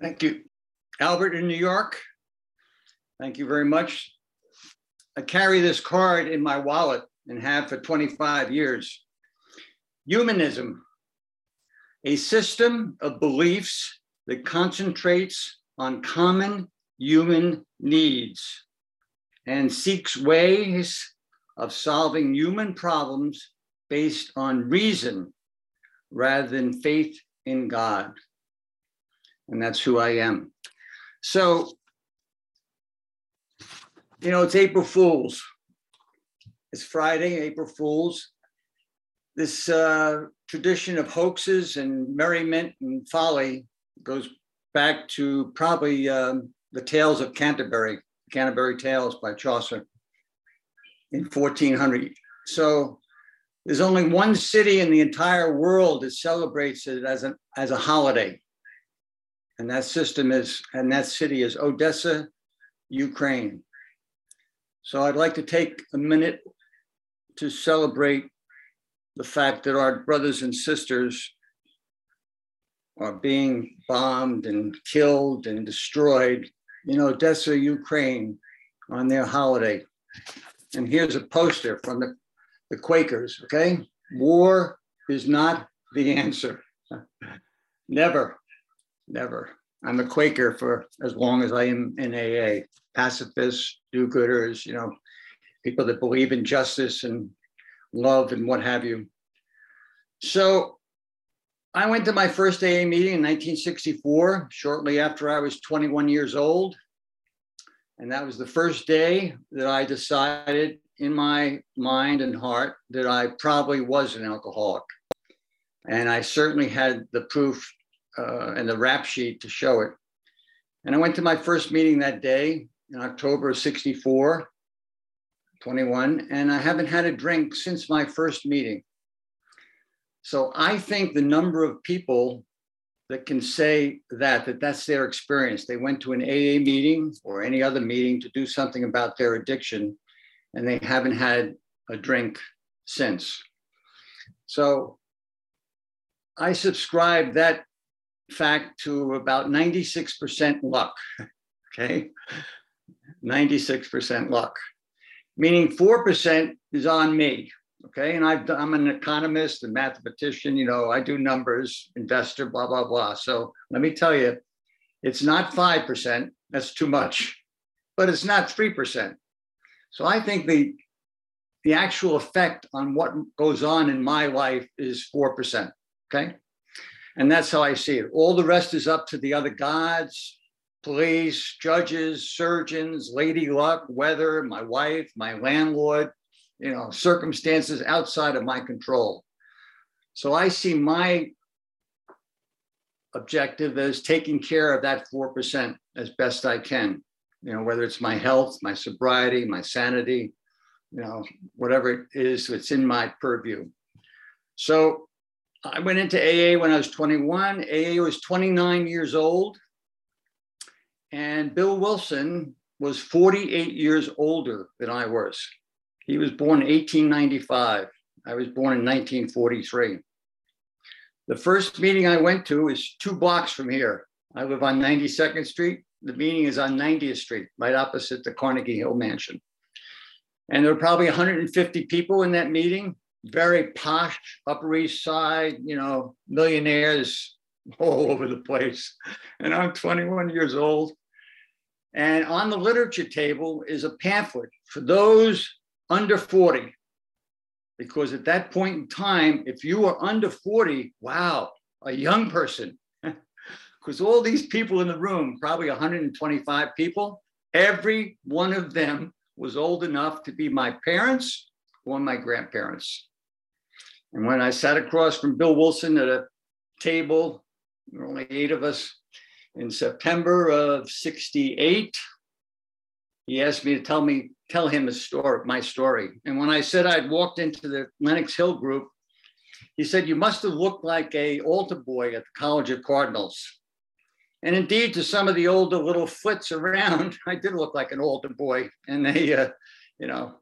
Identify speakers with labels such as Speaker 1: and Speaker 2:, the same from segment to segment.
Speaker 1: Thank you. Albert in New York. Thank you very much. I carry this card in my wallet and have for 25 years. Humanism, a system of beliefs that concentrates on common human needs and seeks ways of solving human problems based on reason rather than faith in God. And that's who I am. So, you know, it's April Fool's. It's Friday, April Fool's. This uh, tradition of hoaxes and merriment and folly goes back to probably um, the Tales of Canterbury, Canterbury Tales by Chaucer in 1400. So there's only one city in the entire world that celebrates it as an, as a holiday. And that system is, and that city is Odessa, Ukraine. So I'd like to take a minute to celebrate the fact that our brothers and sisters are being bombed and killed and destroyed in Odessa, Ukraine on their holiday. And here's a poster from the, the Quakers, okay? War is not the answer. never, never. I'm a Quaker for as long as I am in AA. Pacifists, do gooders, you know, people that believe in justice and love and what have you. So I went to my first AA meeting in 1964, shortly after I was 21 years old. And that was the first day that I decided in my mind and heart that I probably was an alcoholic. And I certainly had the proof uh, and the rap sheet to show it. And I went to my first meeting that day in October of 64, 21, and I haven't had a drink since my first meeting. So I think the number of people that can say that, that that's their experience. They went to an AA meeting or any other meeting to do something about their addiction and they haven't had a drink since. So I subscribe that fact to about 96% luck. Okay. 96% luck, meaning 4% is on me. Okay. And I've, I'm an economist and mathematician, you know, I do numbers, investor, blah, blah, blah. So let me tell you, it's not 5%. That's too much, but it's not 3%. So I think the, the actual effect on what goes on in my life is 4%. Okay. And that's how I see it. All the rest is up to the other gods, police, judges, surgeons, lady luck, weather, my wife, my landlord, you know, circumstances outside of my control. So I see my objective as taking care of that 4% as best I can, you know, whether it's my health, my sobriety, my sanity, you know, whatever it is that's in my purview. So I went into AA when I was 21. AA was 29 years old. And Bill Wilson was 48 years older than I was. He was born in 1895. I was born in 1943. The first meeting I went to is two blocks from here. I live on 92nd Street. The meeting is on 90th Street, right opposite the Carnegie Hill Mansion. And there were probably 150 people in that meeting, very posh, Upper East Side, you know, millionaires all over the place. And I'm 21 years old. And on the literature table is a pamphlet for those under 40. Because at that point in time, if you were under 40, wow, a young person. Because all these people in the room, probably 125 people, every one of them was old enough to be my parents or my grandparents. And when I sat across from Bill Wilson at a table, there were only eight of us, in September of 68, he asked me to tell me, tell him a story, my story. And when I said I'd walked into the Lenox Hill group, he said, you must have looked like a altar boy at the College of Cardinals. And indeed, to some of the older little flits around, I did look like an altar boy. And they, uh, you know,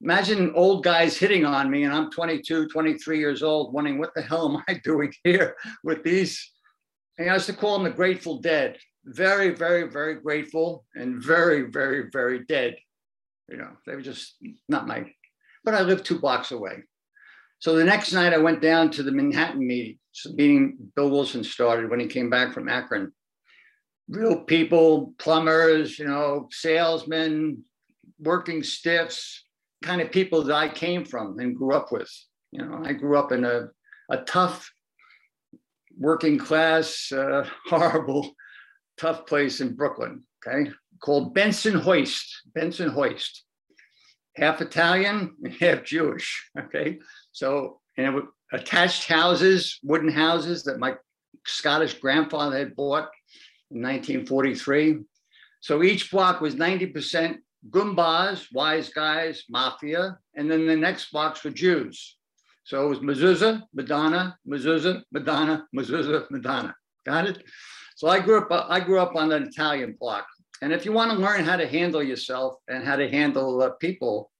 Speaker 1: imagine old guys hitting on me and I'm 22, 23 years old, wondering what the hell am I doing here with these? And I used to call them the Grateful Dead. very, very, very grateful and very, very, very dead. You know, they were just not my, but I lived two blocks away. So the next night I went down to the Manhattan meeting, meeting Bill Wilson started when he came back from Akron. Real people, plumbers, you know, salesmen, working stiffs, kind of people that I came from and grew up with. You know, I grew up in a, a tough, working class, uh, horrible, tough place in Brooklyn, okay, called Benson Hoist. Benson Hoist. Half Italian and half Jewish, okay? So, and it attached houses, wooden houses that my Scottish grandfather had bought in 1943. So each block was 90% Goombas, wise guys, mafia, and then the next blocks were Jews. So it was mezuzah, Madonna, mezuzah, Madonna, mezuzah, Madonna. Got it? So I grew up. I grew up on an Italian block, and if you want to learn how to handle yourself and how to handle uh, people,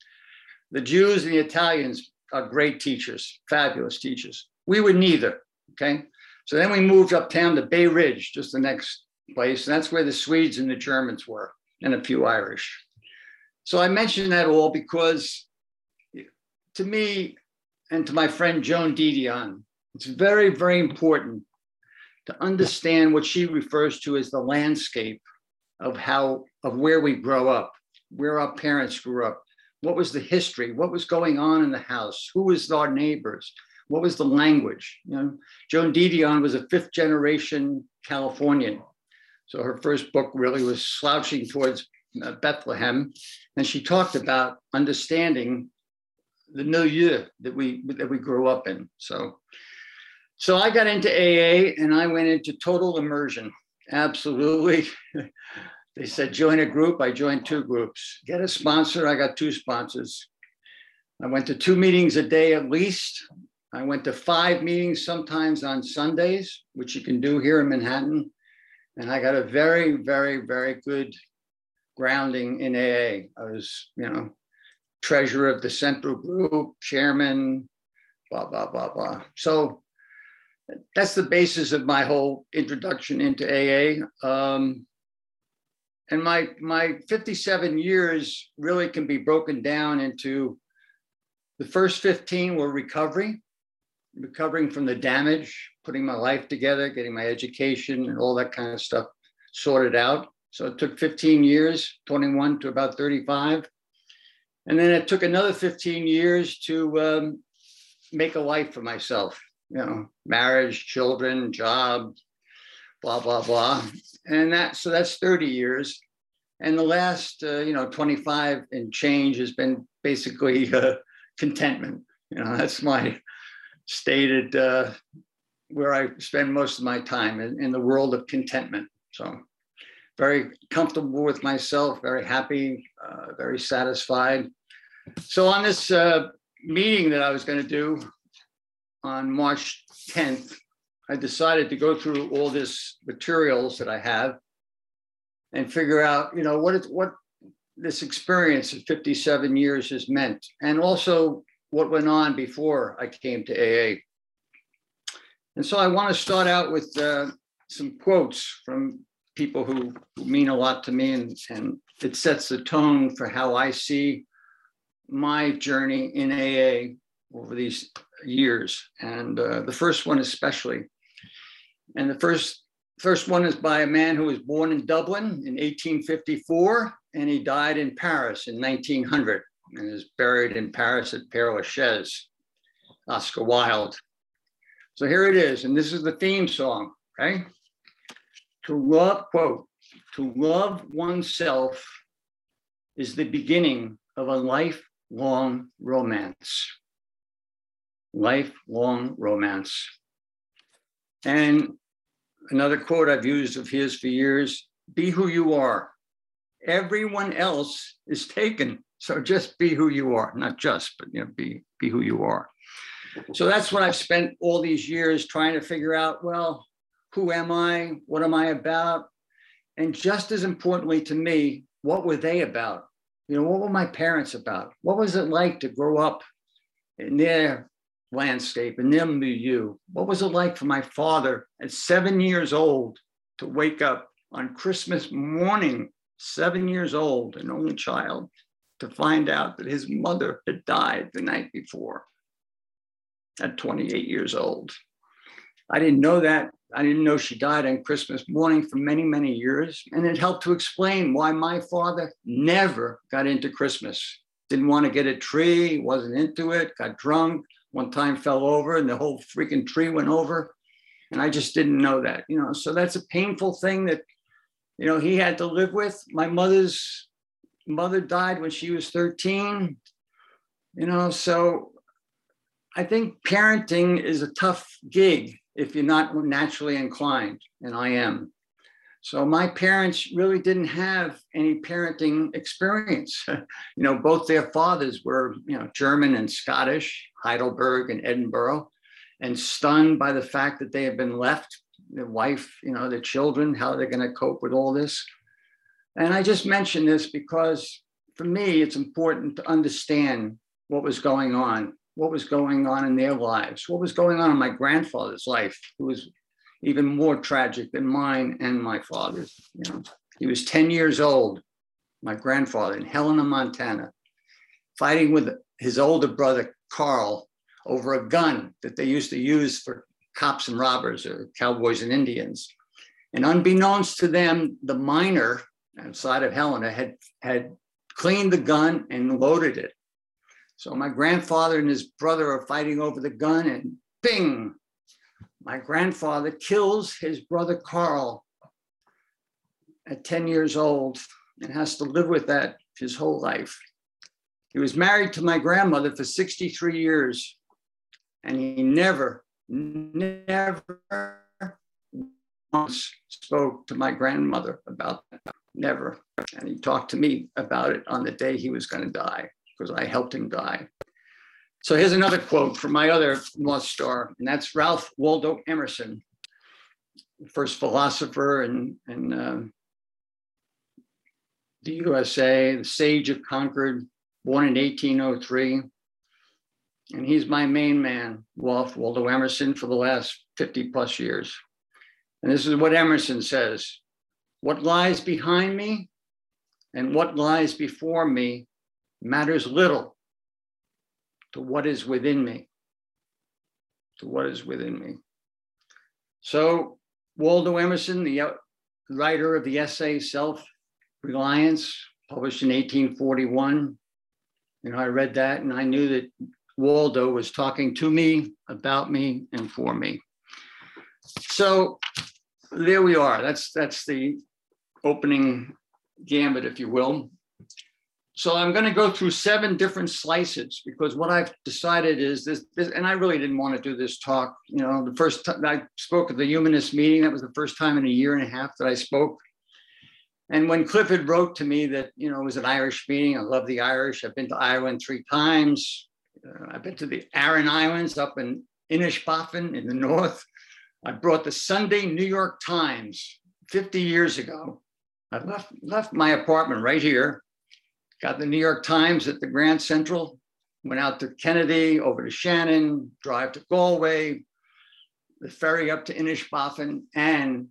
Speaker 1: the Jews and the Italians are great teachers, fabulous teachers. We were neither. Okay, so then we moved uptown to Bay Ridge, just the next place, and that's where the Swedes and the Germans were, and a few Irish. So I mention that all because to me and to my friend Joan Didion, it's very, very important to understand what she refers to as the landscape of how, of where we grow up, where our parents grew up, what was the history, what was going on in the house, who was our neighbors, what was the language. You know, Joan Didion was a fifth generation Californian. So her first book really was slouching towards Uh, Bethlehem, and she talked about understanding the milieu that we that we grew up in. So, so I got into AA and I went into total immersion. Absolutely. they said join a group. I joined two groups. Get a sponsor. I got two sponsors. I went to two meetings a day at least. I went to five meetings sometimes on Sundays, which you can do here in Manhattan. And I got a very, very, very good grounding in AA. I was, you know, treasurer of the central group, chairman, blah, blah, blah, blah. So that's the basis of my whole introduction into AA. Um, and my, my 57 years really can be broken down into the first 15 were recovery, recovering from the damage, putting my life together, getting my education and all that kind of stuff sorted out. So it took 15 years, 21 to about 35. And then it took another 15 years to um, make a life for myself, you know, marriage, children, job, blah, blah, blah. And that, so that's 30 years. And the last, uh, you know, 25 and change has been basically uh, contentment. You know, that's my stated uh, where I spend most of my time in, in the world of contentment. So very comfortable with myself, very happy, uh, very satisfied. So on this uh, meeting that I was going to do on March 10th, I decided to go through all this materials that I have and figure out, you know, what it, what this experience of 57 years has meant, and also what went on before I came to AA. And so I want to start out with uh, some quotes from people who, mean a lot to me and, and it sets the tone for how I see my journey in AA over these years. And uh, the first one especially. And the first first one is by a man who was born in Dublin in 1854 and he died in Paris in 1900 and is buried in Paris at Père Lachaise, Oscar Wilde. So here it is, and this is the theme song, okay? To love, quote, to love oneself is the beginning of a lifelong romance. Lifelong romance. And another quote I've used of his for years be who you are. Everyone else is taken. So just be who you are, not just, but you know, be, be who you are. So that's what I've spent all these years trying to figure out. Well, who am I? What am I about? And just as importantly to me, what were they about? You know, what were my parents about? What was it like to grow up in their landscape, in their milieu? What was it like for my father at seven years old to wake up on Christmas morning, seven years old, an only child, to find out that his mother had died the night before at 28 years old. I didn't know that. I didn't know she died on Christmas morning for many, many years. And it helped to explain why my father never got into Christmas. Didn't want to get a tree, wasn't into it, got drunk, one time fell over and the whole freaking tree went over. And I just didn't know that, you know. So that's a painful thing that, you know, he had to live with. My mother's mother died when she was 13, you know. So I think parenting is a tough gig if you're not naturally inclined, and I am. So my parents really didn't have any parenting experience. you know, both their fathers were, you know, German and Scottish, Heidelberg and Edinburgh, and stunned by the fact that they had been left, their wife, you know, their children, how they're going to cope with all this. And I just mention this because for me, it's important to understand what was going on what was going on in their lives, what was going on in my grandfather's life, who was even more tragic than mine and my father's. You know, he was 10 years old, my grandfather in Helena, Montana, fighting with his older brother, Carl, over a gun that they used to use for cops and robbers or cowboys and Indians. And unbeknownst to them, the miner outside of Helena had, had cleaned the gun and loaded it so my grandfather and his brother are fighting over the gun, and bing, my grandfather kills his brother Carl at 10 years old and has to live with that his whole life. He was married to my grandmother for 63 years, and he never, never once spoke to my grandmother about that. Never. And he talked to me about it on the day he was going to die because I helped him die. So here's another quote from my other North Star, and that's Ralph Waldo Emerson, first philosopher in, in uh, the USA, the sage of Concord, born in 1803. And he's my main man, Ralph Waldo Emerson, for the last 50 plus years. And this is what Emerson says What lies behind me and what lies before me matters little to what is within me. To what is within me. So, Waldo Emerson, the uh, writer of the essay Self Reliance, published in 1841, you know, I read that and I knew that Waldo was talking to me, about me, and for me. So there we are. That's that's the opening gambit, if you will. So I'm going to go through seven different slices because what I've decided is this, this, and I really didn't want to do this talk. You know, the first time I spoke at the humanist meeting, that was the first time in a year and a half that I spoke. And when Clifford wrote to me that, you know, it was an Irish meeting, I love the Irish. I've been to Ireland three times. Uh, I've been to the Aran Islands up in Inishbofin in the north. I brought the Sunday New York Times 50 years ago. I left, left my apartment right here got the New York Times at the Grand Central, went out to Kennedy, over to Shannon, drive to Galway, the ferry up to Inishbofin, and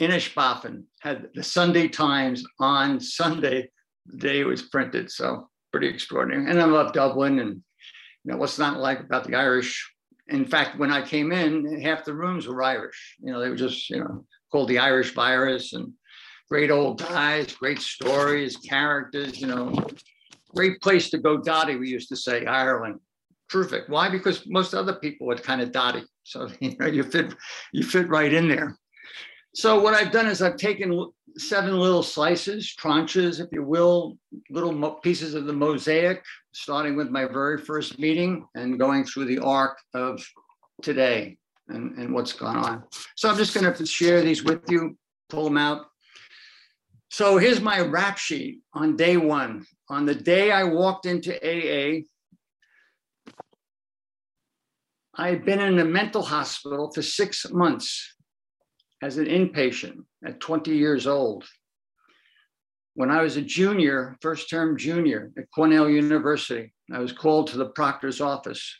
Speaker 1: Inishbofin had the Sunday Times on Sunday, the day it was printed. So pretty extraordinary. And I love Dublin and you know what's not like about the Irish. In fact, when I came in, half the rooms were Irish. You know, they were just, you know, called the Irish virus and great old guys, great stories, characters, you know, great place to go dotty, we used to say, Ireland. Perfect. Why? Because most other people were kind of dotty. So you know, you fit you fit right in there. So what I've done is I've taken seven little slices, tranches, if you will, little pieces of the mosaic, starting with my very first meeting and going through the arc of today and, and what's gone on. So I'm just going to share these with you, pull them out, so here's my rap sheet on day one. On the day I walked into AA, I had been in a mental hospital for six months as an inpatient at 20 years old. When I was a junior, first term junior at Cornell University, I was called to the proctor's office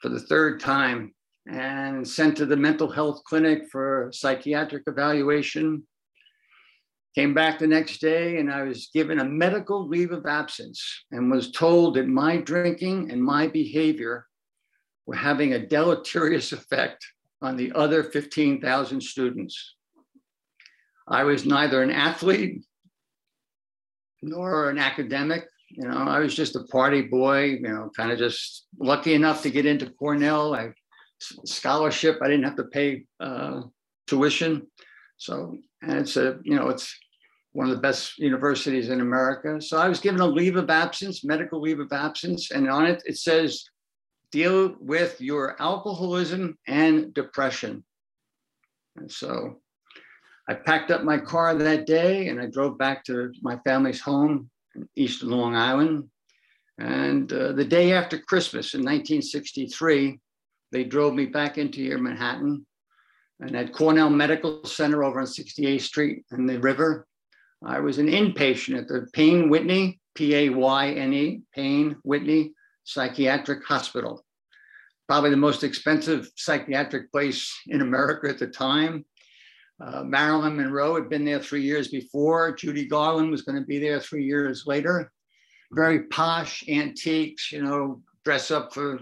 Speaker 1: for the third time and sent to the mental health clinic for psychiatric evaluation. Came back the next day and I was given a medical leave of absence and was told that my drinking and my behavior were having a deleterious effect on the other 15,000 students. I was neither an athlete nor an academic. You know, I was just a party boy, you know, kind of just lucky enough to get into Cornell. I scholarship, I didn't have to pay uh, tuition. So, and it's a, you know, it's one of the best universities in America. So I was given a leave of absence, medical leave of absence, and on it it says, deal with your alcoholism and depression. And so I packed up my car that day and I drove back to my family's home in Eastern Long Island. And uh, the day after Christmas in 1963, they drove me back into here, Manhattan. And at Cornell Medical Center over on 68th Street in the river, I was an inpatient at the Payne Whitney, P A Y N E, Payne Whitney Psychiatric Hospital. Probably the most expensive psychiatric place in America at the time. Uh, Marilyn Monroe had been there three years before. Judy Garland was going to be there three years later. Very posh antiques, you know, dress up for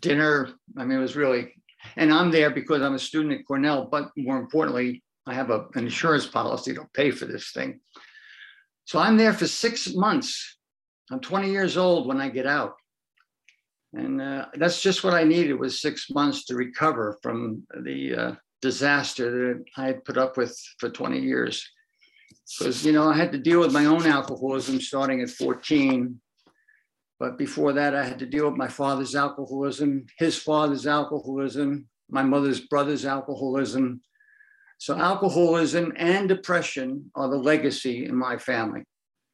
Speaker 1: dinner. I mean, it was really, and I'm there because I'm a student at Cornell, but more importantly, I have a, an insurance policy to pay for this thing. So I'm there for six months. I'm 20 years old when I get out. And uh, that's just what I needed was six months to recover from the uh, disaster that I had put up with for 20 years. Because, you know, I had to deal with my own alcoholism starting at 14. But before that, I had to deal with my father's alcoholism, his father's alcoholism, my mother's brother's alcoholism. So, alcoholism and depression are the legacy in my family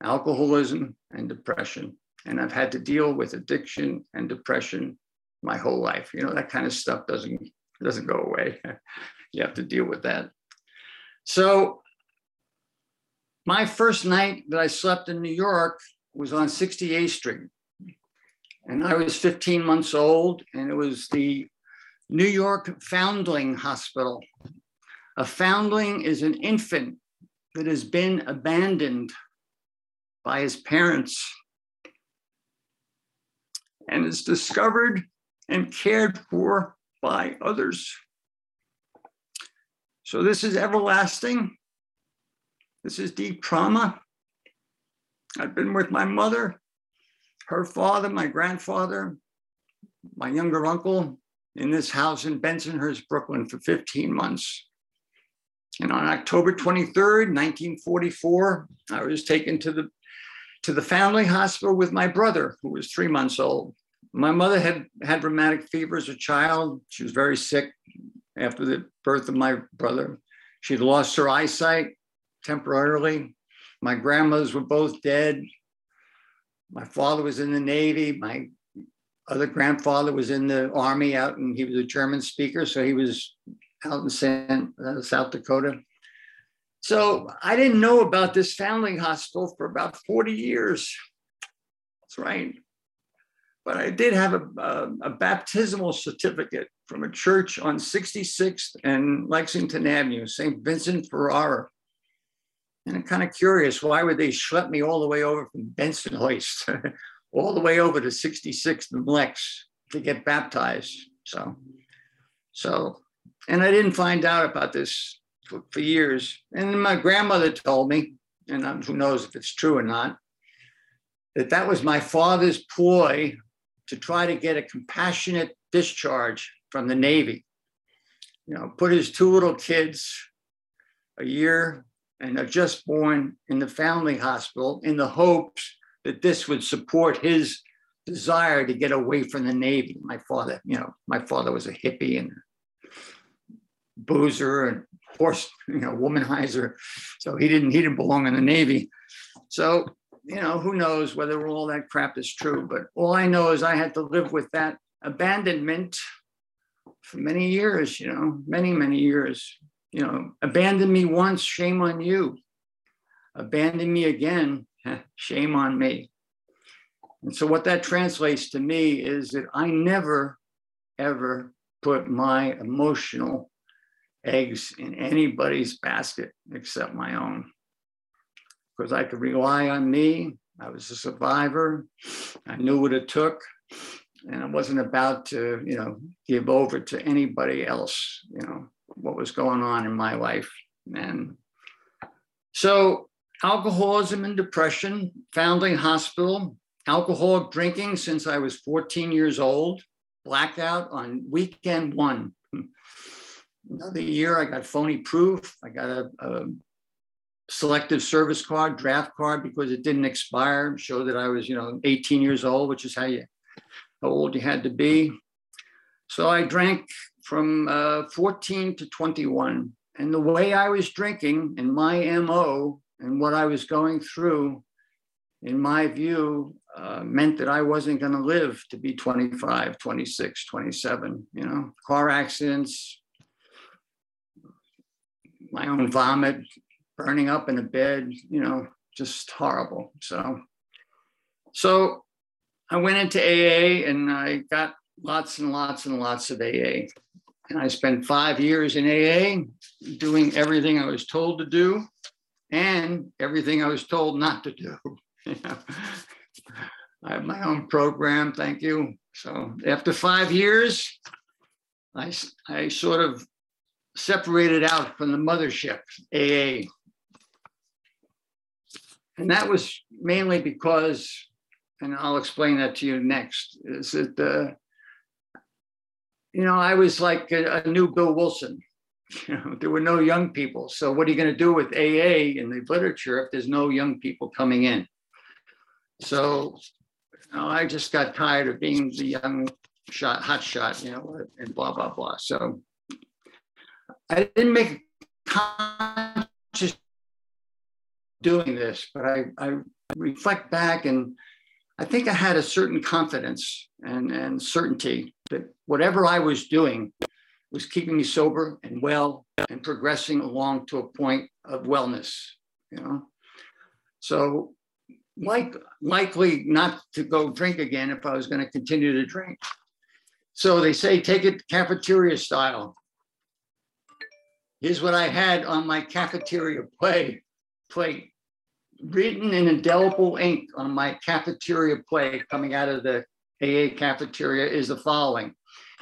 Speaker 1: alcoholism and depression. And I've had to deal with addiction and depression my whole life. You know, that kind of stuff doesn't doesn't go away. you have to deal with that. So my first night that I slept in New York was on 68th Street. And I was 15 months old, and it was the New York Foundling Hospital. A foundling is an infant that has been abandoned by his parents and is discovered and cared for by others. So this is everlasting. This is deep trauma. I've been with my mother, her father, my grandfather, my younger uncle in this house in Bensonhurst, Brooklyn for 15 months. And on October 23rd, 1944, I was taken to the to the family hospital with my brother, who was three months old. My mother had had rheumatic fever as a child. She was very sick after the birth of my brother. She'd lost her eyesight temporarily. My grandmothers were both dead. My father was in the Navy. My other grandfather was in the Army out, and he was a German speaker. So he was out in San, uh, South Dakota. So I didn't know about this foundling hospital for about 40 years. That's right but I did have a, a, a, baptismal certificate from a church on 66th and Lexington Avenue, St. Vincent Ferrara. And I'm kind of curious, why would they schlep me all the way over from Bensonhurst, all the way over to 66th and Lex to get baptized? So, so, and I didn't find out about this for, for years. And my grandmother told me, and who knows if it's true or not, that that was my father's ploy to try to get a compassionate discharge from the Navy. You know, put his two little kids, a year and a just born in the family hospital in the hopes that this would support his desire to get away from the Navy. My father, you know, my father was a hippie and boozer and horse, you know, womanizer. So he didn't he didn't belong in the Navy. So you know, who knows whether all that crap is true, but all I know is I had to live with that abandonment for many years, you know, many, many years. You know, abandon me once, shame on you. Abandon me again, shame on me. And so, what that translates to me is that I never, ever put my emotional eggs in anybody's basket except my own. Because I could rely on me. I was a survivor. I knew what it took. And I wasn't about to, you know, give over to anybody else, you know, what was going on in my life. And so alcoholism and depression, foundling hospital, alcoholic drinking since I was 14 years old, blackout on weekend one. Another year, I got phony proof. I got a, a selective service card, draft card, because it didn't expire, show that I was, you know, 18 years old, which is how you, how old you had to be. So I drank from uh, 14 to 21. And the way I was drinking and my MO and what I was going through, in my view, uh, meant that I wasn't going to live to be 25, 26, 27. You know, car accidents, my own vomit, burning up in a bed, you know, just horrible. So, so I went into AA and I got lots and lots and lots of AA. And I spent five years in AA doing everything I was told to do and everything I was told not to do. I have my own program, thank you. So after five years, I, I sort of separated out from the mothership, AA. And that was mainly because, and I'll explain that to you next, is that, uh, you know, I was like a, a new Bill Wilson. You know, there were no young people. So what are you going to do with AA in the literature if there's no young people coming in? So you know, I just got tired of being the young shot, hot shot, you know, and blah, blah, blah. So I didn't make conscious doing this, but I, I reflect back and I think I had a certain confidence and, and certainty that whatever I was doing was keeping me sober and well and progressing along to a point of wellness, you know. So like likely not to go drink again if I was going to continue to drink. So they say take it cafeteria style. Here's what I had on my cafeteria plate, plate written in indelible ink on my cafeteria plate coming out of the AA cafeteria is the following.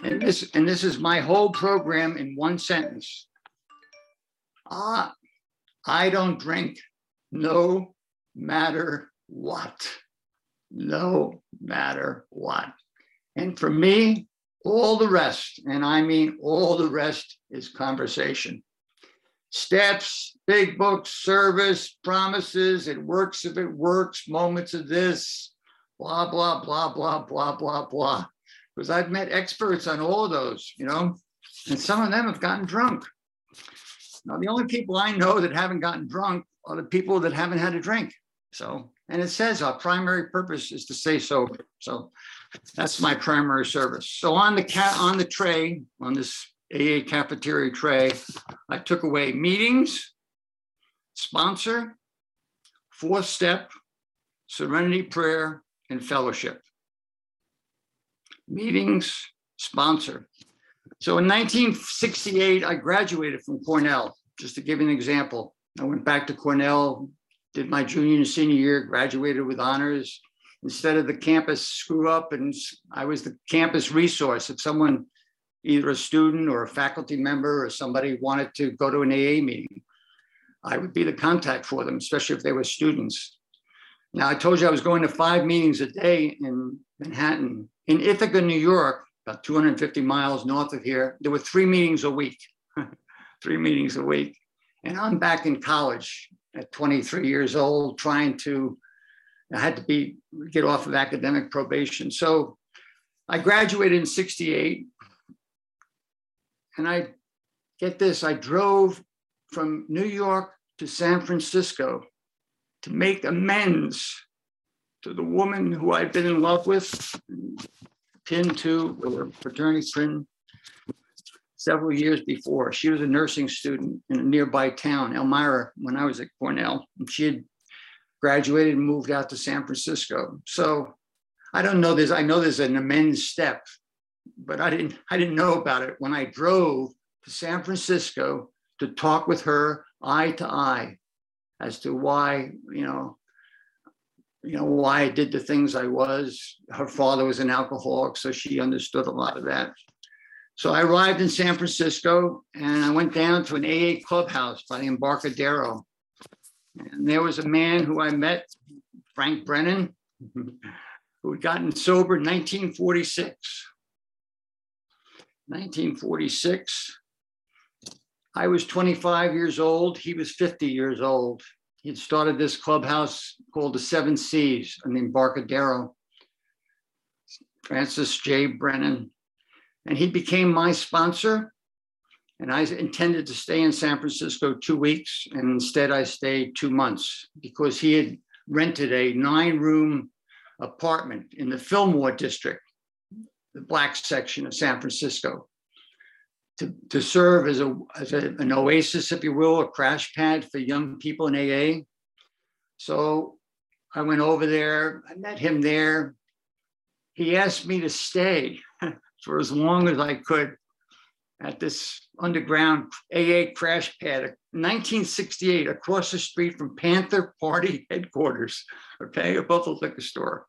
Speaker 1: And this, and this is my whole program in one sentence. Ah, I don't drink no matter what. No matter what. And for me, all the rest, and I mean all the rest, is conversation. Steps, big books, service, promises, it works if it works, moments of this, blah, blah, blah, blah, blah, blah, blah. Because I've met experts on all of those, you know, and some of them have gotten drunk. Now, the only people I know that haven't gotten drunk are the people that haven't had a drink. So and it says our primary purpose is to stay sober. So that's my primary service. So on the cat on the tray, on this AA cafeteria tray, I took away meetings, sponsor, fourth step, serenity prayer, and fellowship. Meetings, sponsor. So in 1968, I graduated from Cornell, just to give you an example. I went back to Cornell, did my junior and senior year, graduated with honors. Instead of the campus screw up, and I was the campus resource. If someone, either a student or a faculty member or somebody wanted to go to an AA meeting, I would be the contact for them, especially if they were students. Now, I told you I was going to five meetings a day in Manhattan. In Ithaca, New York, about 250 miles north of here, there were three meetings a week, three meetings a week. And I'm back in college at 23 years old, trying to, I had to be, get off of academic probation. So I graduated in 68. And I get this, I drove from New York to San Francisco to make amends to the woman who I'd been in love with, pinned to, with a fraternity pin several years before. She was a nursing student in a nearby town, Elmira, when I was at Cornell. And she had graduated and moved out to San Francisco. So I don't know this. I know there's an amends step but I didn't, I didn't know about it when I drove to San Francisco to talk with her eye to eye as to why, you know, you know, why I did the things I was. Her father was an alcoholic, so she understood a lot of that. So I arrived in San Francisco and I went down to an AA clubhouse by the Embarcadero. And there was a man who I met, Frank Brennan, who had gotten sober in 1946. 1946. I was 25 years old. He was 50 years old. He had started this clubhouse called the Seven Seas in Embarcadero. Francis J. Brennan. And he became my sponsor. And I intended to stay in San Francisco two weeks. And instead, I stayed two months because he had rented a nine room apartment in the Fillmore district, the black section of San Francisco to, to serve as, a, as a, an oasis, if you will, a crash pad for young people in AA. So I went over there, I met him there. He asked me to stay for as long as I could at this underground AA crash pad, 1968, across the street from Panther Party headquarters, okay, above the liquor store.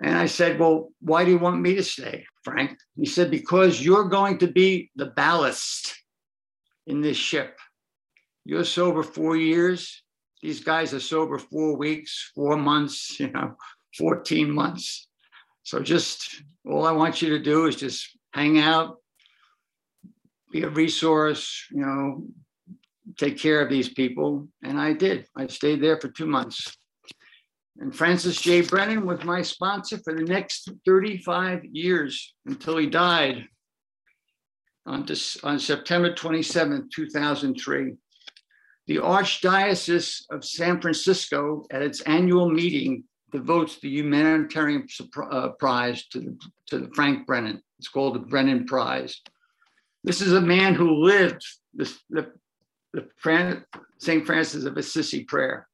Speaker 1: And I said, Well, why do you want me to stay, Frank? He said, Because you're going to be the ballast in this ship. You're sober four years. These guys are sober four weeks, four months, you know, 14 months. So just all I want you to do is just hang out, be a resource, you know, take care of these people. And I did. I stayed there for two months. And Francis J. Brennan was my sponsor for the next 35 years until he died on, on September 27, 2003. The Archdiocese of San Francisco, at its annual meeting, devotes the humanitarian uh, prize to, the, to the Frank Brennan. It's called the Brennan Prize. This is a man who lived the, the, the St. Francis of Assisi prayer.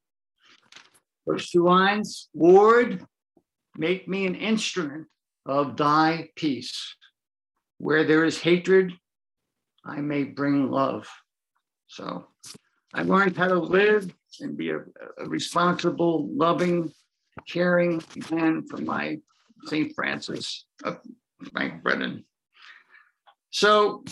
Speaker 1: First two lines, Lord, make me an instrument of thy peace. Where there is hatred, I may bring love. So I learned how to live and be a, a responsible, loving, caring man for my St. Francis of Frank Brennan. So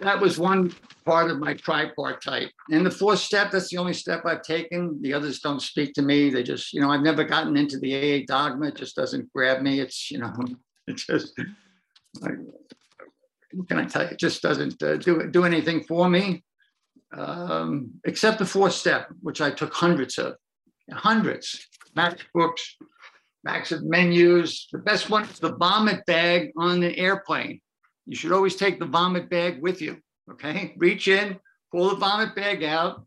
Speaker 1: that was one part of my tripartite. And the fourth step, that's the only step I've taken. The others don't speak to me. They just, you know, I've never gotten into the AA dogma. It just doesn't grab me. It's, you know, it just, what can I tell you? It just doesn't uh, do, do anything for me, um, except the fourth step, which I took hundreds of, hundreds, Max books, Max of menus. The best one is the vomit bag on the airplane. You should always take the vomit bag with you. Okay. Reach in, pull the vomit bag out,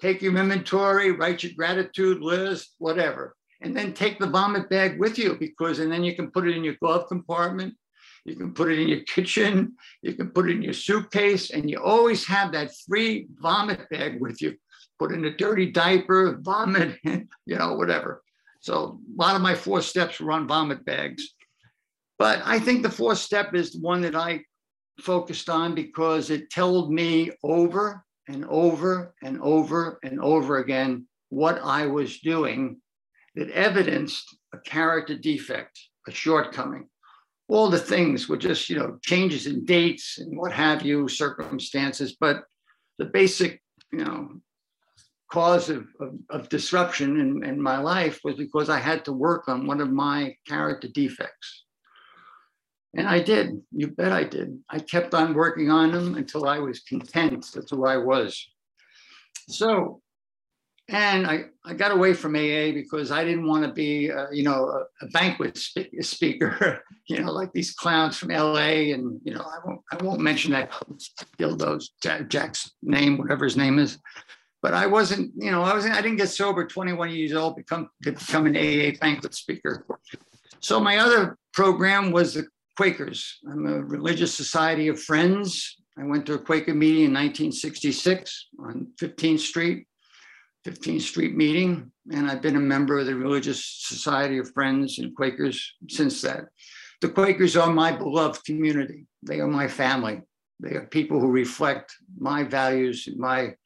Speaker 1: take your inventory, write your gratitude list, whatever. And then take the vomit bag with you because, and then you can put it in your glove compartment. You can put it in your kitchen. You can put it in your suitcase. And you always have that free vomit bag with you. Put in a dirty diaper, vomit, you know, whatever. So a lot of my four steps were on vomit bags. But I think the fourth step is one that I focused on because it told me over and over and over and over again what I was doing that evidenced a character defect, a shortcoming. All the things were just, you know, changes in dates and what have you, circumstances, but the basic, you know, cause of, of, of disruption in, in my life was because I had to work on one of my character defects. And I did. You bet I did. I kept on working on them until I was content. That's who I was. So, and I, I got away from AA because I didn't want to be, uh, you know, a, a banquet spe- speaker, you know, like these clowns from LA. And, you know, I won't, I won't mention that dildo's Jack's name, whatever his name is. But I wasn't, you know, I wasn't, I didn't get sober 21 years old, become, become an AA banquet speaker. So my other program was the Quakers. I'm a religious society of friends. I went to a Quaker meeting in 1966 on 15th Street, 15th Street meeting, and I've been a member of the Religious Society of Friends and Quakers since that. the Quakers are my beloved community. They are my family. They are people who reflect my values my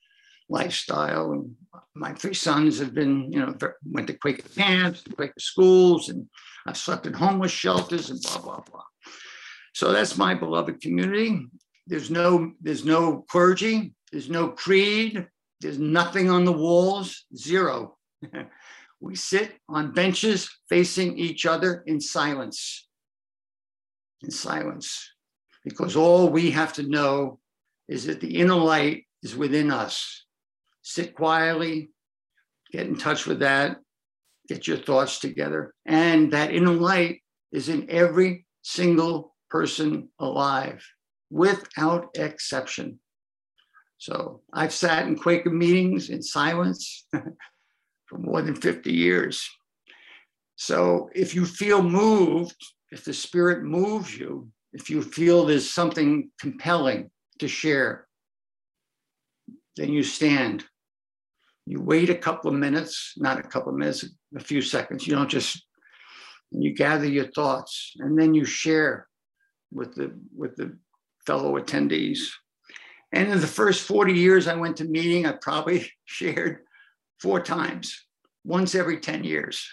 Speaker 1: lifestyle. And my three sons have been, you know, went to Quaker camps, Quaker schools, and I've slept in homeless shelters and blah, blah, blah. So that's my beloved community. There's no, there's no clergy, there's no creed, there's nothing on the walls, zero. we sit on benches facing each other in silence. In silence. Because all we have to know is that the inner light is within us. Sit quietly, get in touch with that, get your thoughts together. And that inner light is in every single person alive, without exception. So I've sat in Quaker meetings in silence for more than 50 years. So if you feel moved, if the spirit moves you, if you feel there's something compelling to share, then you stand. You wait a couple of minutes, not a couple of minutes, a few seconds. You don't just you gather your thoughts and then you share with the with the fellow attendees. And in the first 40 years I went to meeting, I probably shared four times, once every 10 years.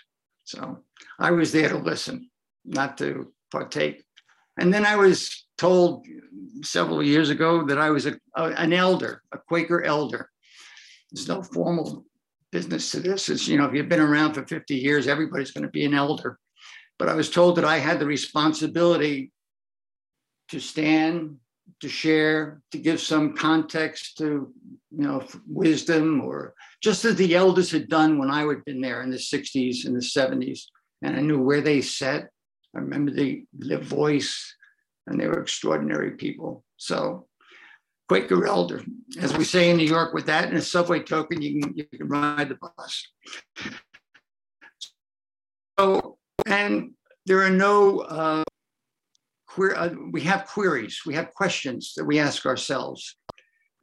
Speaker 1: So I was there to listen, not to partake. And then I was told several years ago that I was a, a, an elder, a Quaker elder. There's no formal business to this. It's, you know, if you've been around for 50 years, everybody's going to be an elder. But I was told that I had the responsibility to stand, to share, to give some context to, you know, wisdom or just as the elders had done when I had been there in the 60s and the 70s. And I knew where they sat. I remember the, their voice, and they were extraordinary people. So Quaker elder, as we say in New York, with that and a subway token, you can, you can ride the bus. So, and there are no uh, queer, uh, we have queries, we have questions that we ask ourselves.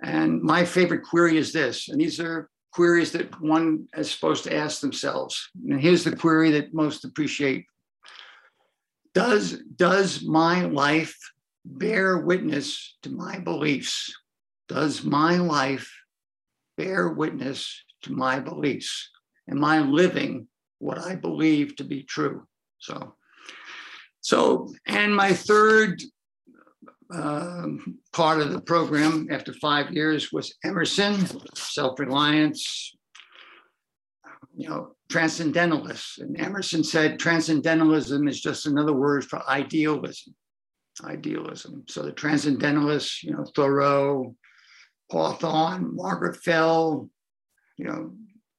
Speaker 1: And my favorite query is this, and these are queries that one is supposed to ask themselves. And here's the query that most appreciate. Does, does my life bear witness to my beliefs? Does my life bear witness to my beliefs? Am I living what I believe to be true? So, so, and my third um, part of the program after five years was Emerson, self-reliance, you know, transcendentalists. And Emerson said transcendentalism is just another word for idealism. Idealism. So the transcendentalists, you know, Thoreau, Hawthorne, Margaret Fell, you know,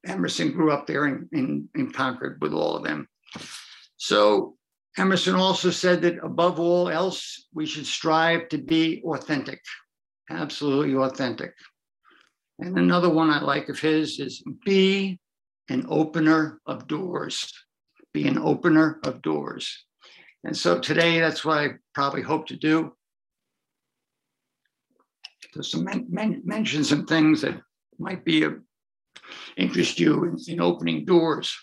Speaker 1: Emerson grew up there in, in, in Concord with all of them. So Emerson also said that above all else, we should strive to be authentic, absolutely authentic. And another one I like of his is be an opener of doors. Be an opener of doors. And so today, that's what I probably hope to do. To some men, men, mention some things that might be of interest you in, in opening doors.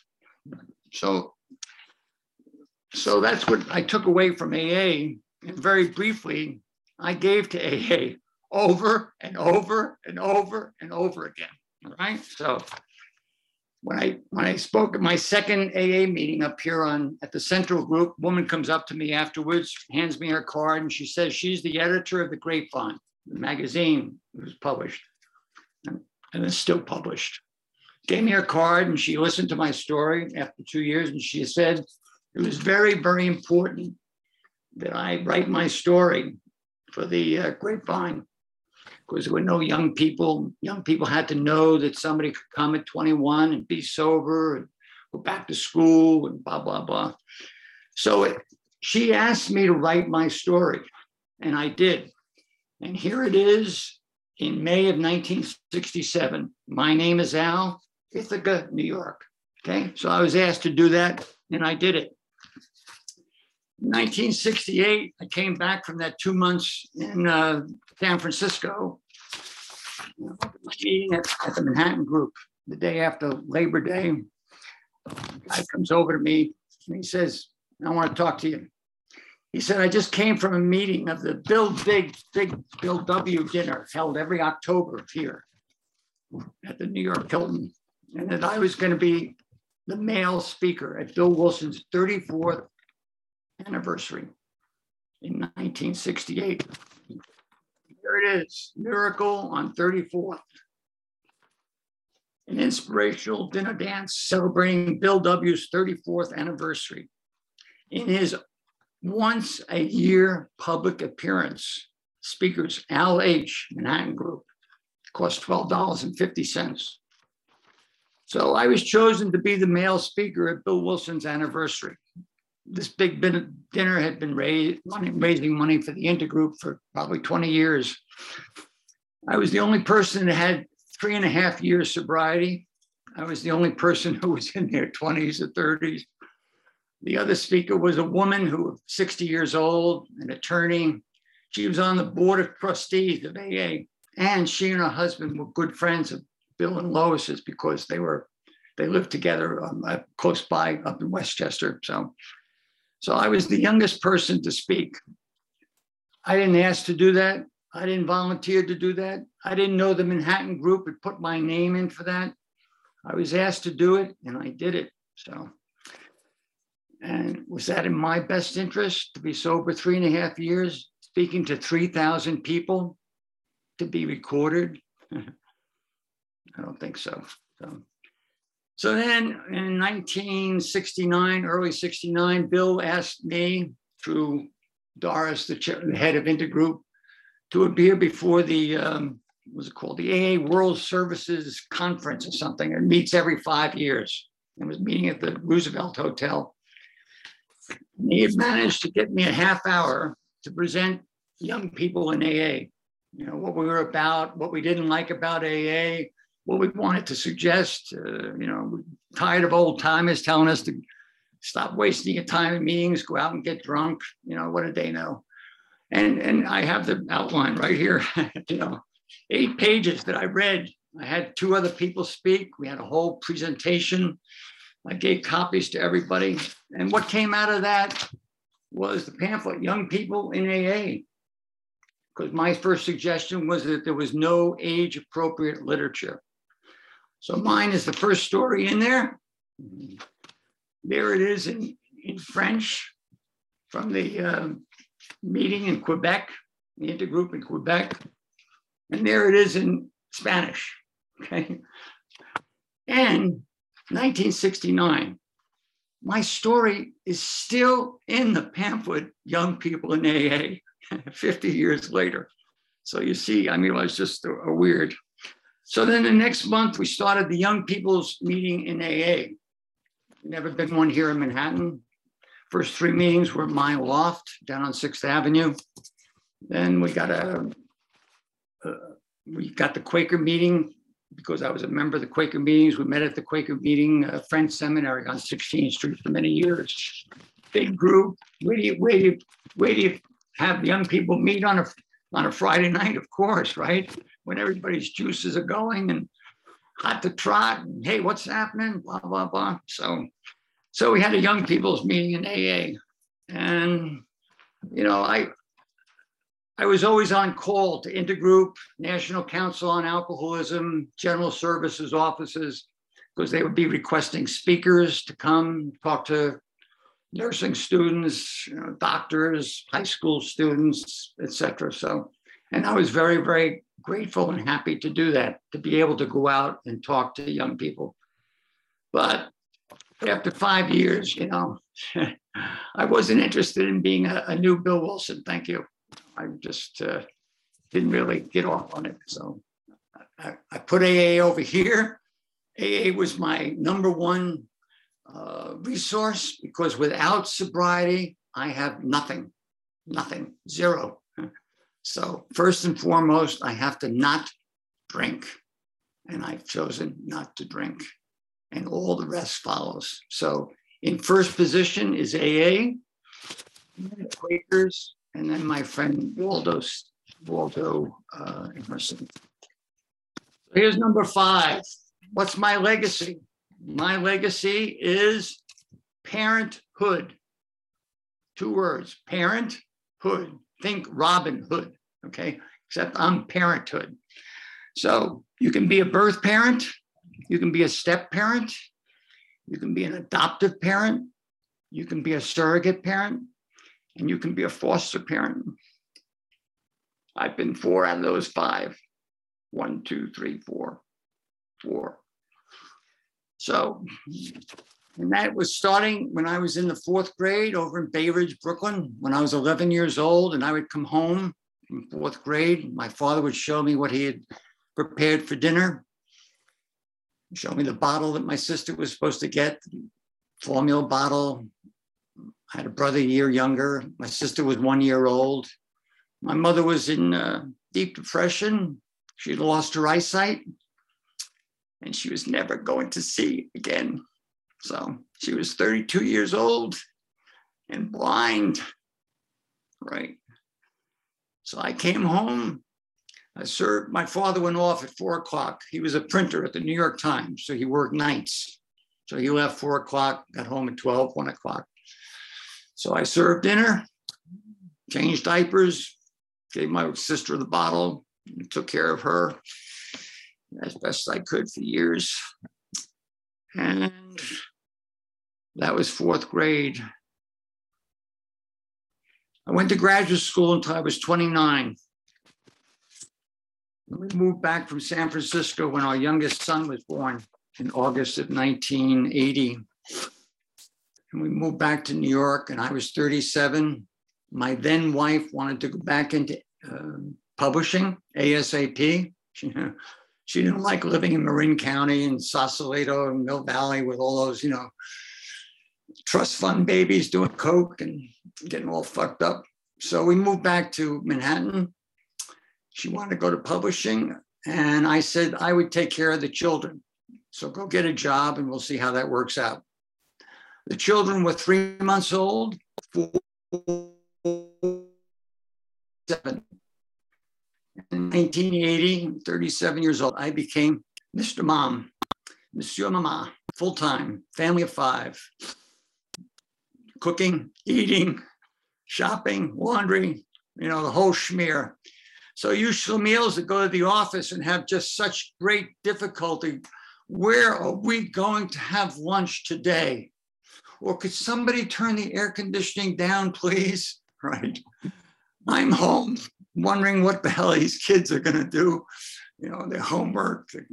Speaker 1: So so that's what I took away from AA. And very briefly, I gave to AA over and over and over and over again. Right. So when I when I spoke at my second AA meeting up here on at the Central Group, woman comes up to me afterwards, hands me her card, and she says she's the editor of the Grapevine, the magazine was published, and, and it's still published. Gave me her card, and she listened to my story after two years, and she said, it was very, very important that I write my story for the uh, grapevine because there were no young people. Young people had to know that somebody could come at 21 and be sober and go back to school and blah, blah, blah. So it, she asked me to write my story, and I did. And here it is in May of 1967. My name is Al, Ithaca, New York. Okay, so I was asked to do that, and I did it. 1968, I came back from that two months in uh, San Francisco, meeting at, at, the Manhattan Group the day after Labor Day. A guy comes over to me and he says, I want to talk to you. He said, I just came from a meeting of the Bill Big, Big Bill W dinner held every October here at the New York Hilton. And that I was going to be the male speaker at Bill Wilson's 34th anniversary in 1968. There it is, Miracle on 34th. An inspirational dinner dance celebrating Bill W.'s 34th anniversary. In his once a year public appearance, speakers Al H. Manhattan Group cost $12.50. So I was chosen to be the male speaker at Bill Wilson's anniversary. This big dinner had been raised, money, raising money for the intergroup for probably 20 years. I was the only person that had three and a half years sobriety. I was the only person who was in their 20s or 30s. The other speaker was a woman who was 60 years old, an attorney. She was on the board of trustees of AA, and she and her husband were good friends of Bill and Lois's because they were they lived together um, uh, close by up in Westchester. So, so I was the youngest person to speak. I didn't ask to do that. I didn't volunteer to do that. I didn't know the Manhattan Group had put my name in for that. I was asked to do it, and I did it. So, and was that in my best interest to be sober three and a half years, speaking to 3,000 people to be recorded? I don't think so. So, so then in 1969, early 69, Bill asked me through Doris, the, chair, the head of Intergroup, to appear before the, um, what's it called? The AA World Services Conference or something. It meets every five years. It was meeting at the Roosevelt Hotel. And he had managed to get me a half hour to present young people in AA, you know, what we were about, what we didn't like about AA, what we wanted to suggest. Uh, you know, we're tired of old timers telling us to stop wasting your time in meetings, go out and get drunk. You know, what did they know? And and I have the outline right here. you know, eight pages that I read. I had two other people speak. We had a whole presentation. I gave copies to everybody. And what came out of that was the pamphlet, Young People in AA. Because my first suggestion was that there was no age appropriate literature. So mine is the first story in there. There it is in, in French from the uh, meeting in Quebec, the intergroup in Quebec. And there it is in Spanish, okay? And 1969, my story is still in the pamphlet, Young People in AA, 50 years later. So you see, I mean, it was just a, a weird so then the next month, we started the young people's meeting in AA. Never been one here in Manhattan. First three meetings were at my loft down on Sixth Avenue. Then we got a, uh, we got the Quaker meeting because I was a member of the Quaker meetings. We met at the Quaker meeting, uh, Friends Seminary on 16th Street for many years. Big group. Where do you, where do where do you have young people meet on a on a Friday night? Of course, right? When everybody's juices are going and hot to trot and hey, what's happening? Blah, blah, blah. So so we had a young people's meeting in AA. And you know, I I was always on call to Intergroup, National Council on Alcoholism, General Services offices, because they would be requesting speakers to come talk to nursing students, you know, doctors, high school students, etc. So, and I was very, very grateful and happy to do that, to be able to go out and talk to young people. But after five years, you know, I wasn't interested in being a, a, new Bill Wilson. Thank you. I just uh, didn't really get off on it. So I, I, put AA over here. AA was my number one uh, resource because without sobriety, I have nothing, nothing, zero. So first and foremost, I have to not drink. And I've chosen not to drink. And all the rest follows. So in first position is AA, Quakers, and then my friend Waldo, Waldo uh, Emerson. Here's number five. What's my legacy? My legacy is parenthood. two words, parenthood. Think Robin Hood, okay? Except I'm parenthood. So you can be a birth parent, you can be a step parent, you can be an adoptive parent, you can be a surrogate parent, and you can be a foster parent. I've been four out of those five. One, two, three, four, four. So, and that was starting when I was in the fourth grade over in Bay Ridge, Brooklyn, when I was 11 years old, and I would come home in fourth grade. My father would show me what he had prepared for dinner, show me the bottle that my sister was supposed to get, formula bottle. I had a brother a year younger. My sister was one year old. My mother was in uh, deep depression. She lost her eyesight and she was never going to see again. So she was 32 years old and blind, right? So I came home. I served, my father went off at four o'clock. He was a printer at the New York Times, so he worked nights. So he left four o'clock, got home at 12, one o'clock. So I served dinner, changed diapers, gave my sister the bottle, took care of her as best I could for years. And that was fourth grade. I went to graduate school until I was 29. We moved back from San Francisco when our youngest son was born in August of 1980. And we moved back to New York, and I was 37. My then wife wanted to go back into uh, publishing ASAP. She, she didn't like living in Marin County and Sausalito and Mill Valley with all those, you know, trust fund babies doing coke and getting all fucked up. So we moved back to Manhattan. She wanted to go to publishing, and I said I would take care of the children. So go get a job, and we'll see how that works out. The children were three months old, four, seven. In 1980, 37 years old, I became Mr. Mom, Monsieur Mama, full time, family of five, cooking, eating, shopping, laundry, you know, the whole schmear. So you schlemiels that go to the office and have just such great difficulty, where are we going to have lunch today? Or could somebody turn the air conditioning down, please? Right. I'm home wondering what the hell these kids are going to do, you know, their homework, the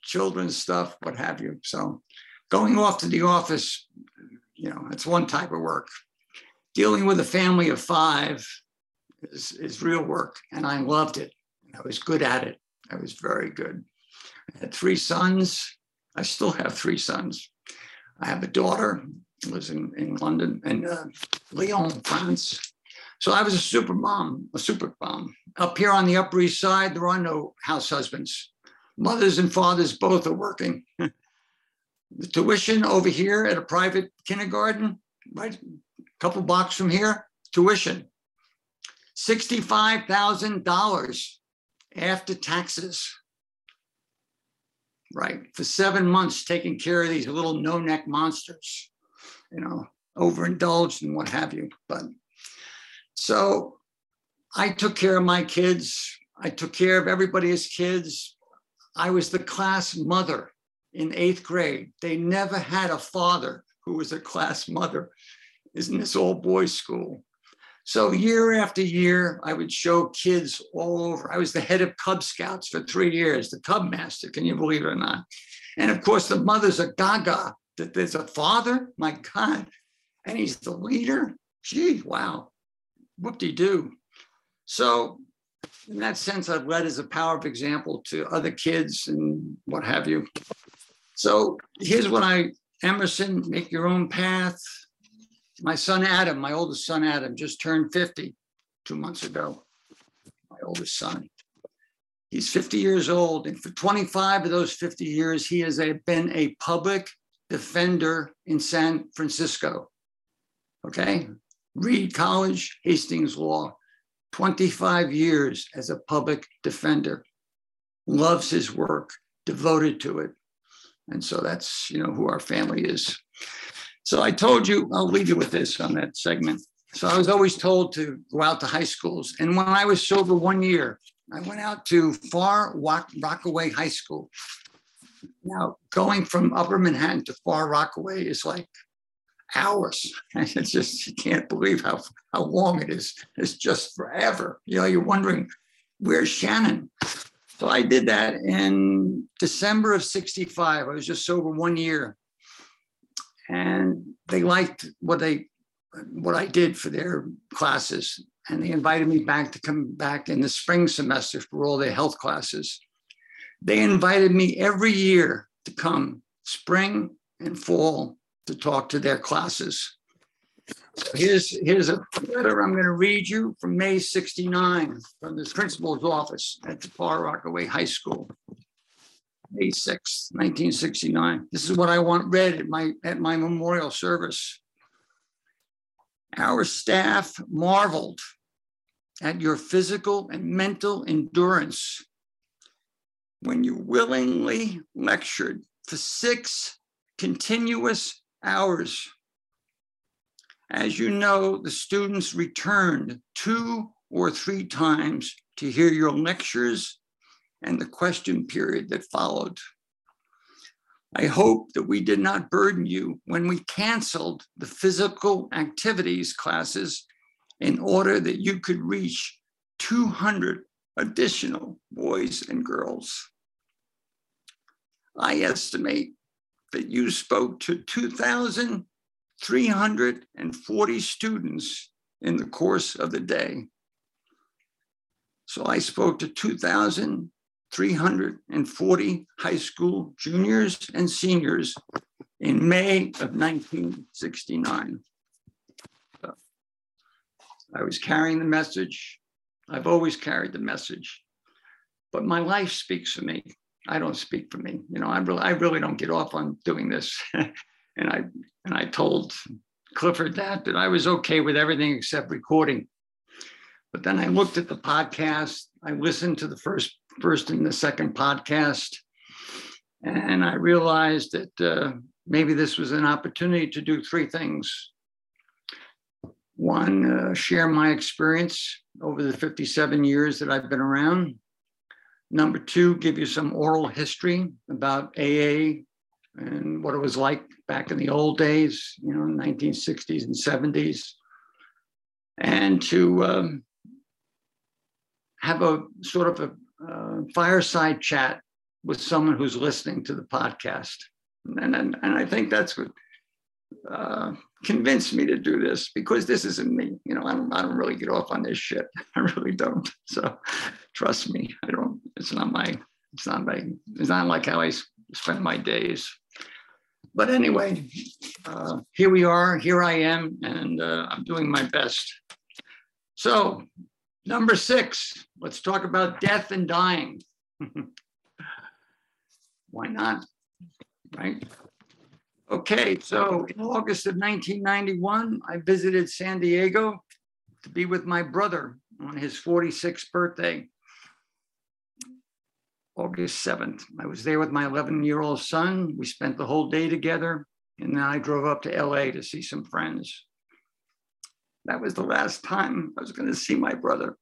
Speaker 1: children's stuff, what have you. So going off to the office, you know, it's one type of work. Dealing with a family of five is, is real work, and I loved it. I was good at it. I was very good. I had three sons. I still have three sons. I have a daughter who lives in, in London and uh, Lyon, France. So I was a super mom, a super mom. Up here on the Upper East Side, there are no house husbands. Mothers and fathers both are working. the tuition over here at a private kindergarten, right, a couple blocks from here, tuition, $65,000 after taxes. Right, for seven months taking care of these little no-neck monsters, you know, overindulged and what have you. But so I took care of my kids. I took care of everybody's kids. I was the class mother in eighth grade. They never had a father who was a class mother in this all boys school. So year after year, I would show kids all over. I was the head of Cub Scouts for three years, the Cub Master. Can you believe it or not? And of course, the mothers are gaga that there's a father. My God, and he's the leader. Gee, wow whoop-de-doo. So in that sense, I've led as a power of example to other kids and what have you. So here's what I, Emerson, make your own path. My son Adam, my oldest son Adam, just turned 50 two months ago. My oldest son. He's 50 years old. And for 25 of those 50 years, he has a, been a public defender in San Francisco. Okay. Reed College, Hastings Law, 25 years as a public defender, loves his work, devoted to it. And so that's, you know, who our family is. So I told you, I'll leave you with this on that segment. So I was always told to go out to high schools. And when I was sober one year, I went out to Far Rock- Rockaway High School. Now, going from Upper Manhattan to Far Rockaway is like hours. And it's just, you can't believe how, how long it is. It's just forever. You know, you're wondering, where's Shannon? So I did that in December of 65. I was just sober one year. And they liked what they what I did for their classes. And they invited me back to come back in the spring semester for all their health classes. They invited me every year to come spring and fall to talk to their classes. Here's, here's a letter I'm going to read you from May 69 from the principal's office at the Far Rockaway High School. May 6, 1969. This is what I want read at my, at my memorial service. Our staff marveled at your physical and mental endurance when you willingly lectured for six continuous hours. As you know, the students returned two or three times to hear your lectures and the question period that followed. I hope that we did not burden you when we canceled the physical activities classes in order that you could reach 200 additional boys and girls. I estimate that you spoke to 2,340 students in the course of the day. So I spoke to 2,340 high school juniors and seniors in May of 1969. So I was carrying the message. I've always carried the message, but my life speaks for me. I don't speak for me. You know, I really, I really don't get off on doing this. and I, and I told Clifford that, that I was okay with everything except recording. But then I looked at the podcast. I listened to the first first and the second podcast. And I realized that uh, maybe this was an opportunity to do three things. One, uh, share my experience over the 57 years that I've been around. Number two, give you some oral history about AA and what it was like back in the old days, you know, 1960s and 70s. And to um, have a sort of a uh, fireside chat with someone who's listening to the podcast. And, and, and I think that's what uh, convinced me to do this because this isn't me. You know, I don't, I don't really get off on this shit. I really don't. So trust me, I don't, it's not my, it's not my, it's not like how I spend my days. But anyway, uh, here we are, here I am, and uh, I'm doing my best. So Number six, let's talk about death and dying. Why not? Right? Okay, so in August of 1991, I visited San Diego to be with my brother on his 46th birthday. August 7th. I was there with my 11 year old son. We spent the whole day together, and then I drove up to LA to see some friends. That was the last time I was going to see my brother.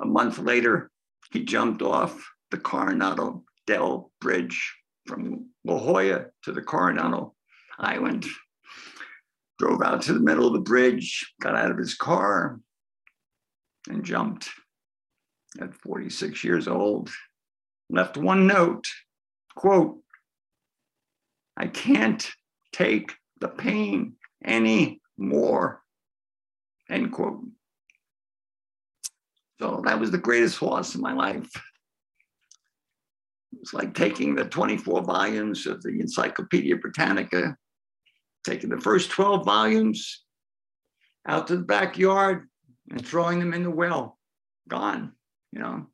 Speaker 1: A month later, he jumped off the Coronado del Bridge from La Jolla to the Coronado Island, drove out to the middle of the bridge, got out of his car, and jumped at 46 years old. Left one note quote, I can't take the pain any more end quote. So that was the greatest loss in my life. It was like taking the 24 volumes of the Encyclopedia Britannica, taking the first 12 volumes out to the backyard and throwing them in the well. Gone, you know,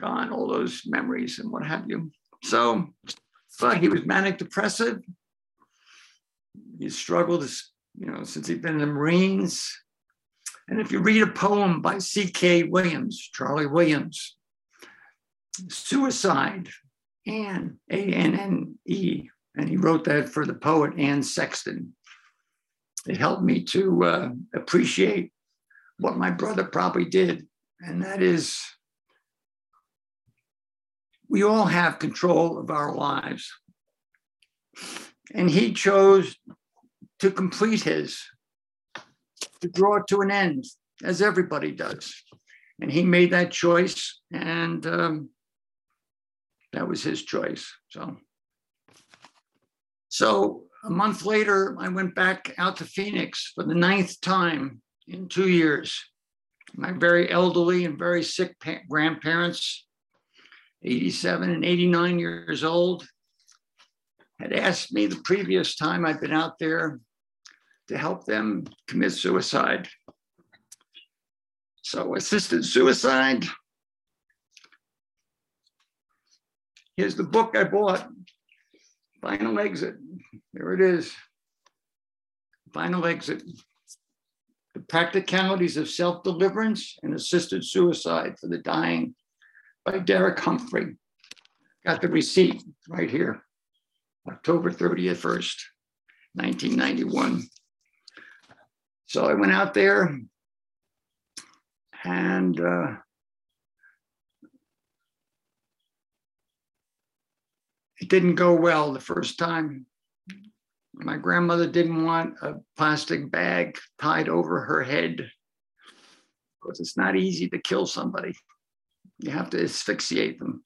Speaker 1: gone, all those memories and what have you. So, but he was manic depressive. He struggled, you know, since he'd been in the Marines. And if you read a poem by C.K. Williams, Charlie Williams, Suicide, Anne, A N N E, and he wrote that for the poet Anne Sexton. It helped me to uh, appreciate what my brother probably did, and that is we all have control of our lives. And he chose to complete his, to draw it to an end, as everybody does. And he made that choice, and um, that was his choice. So, so a month later, I went back out to Phoenix for the ninth time in two years. My very elderly and very sick grandparents, 87 and 89 years old, had asked me the previous time I'd been out there to help them commit suicide. So, assisted suicide. Here's the book I bought Final Exit. There it is. Final Exit The Practicalities of Self Deliverance and Assisted Suicide for the Dying by Derek Humphry. Got the receipt right here, October 30th, 1st, 1991. So I went out there and uh, it didn't go well the first time. My grandmother didn't want a plastic bag tied over her head because it's not easy to kill somebody. You have to asphyxiate them.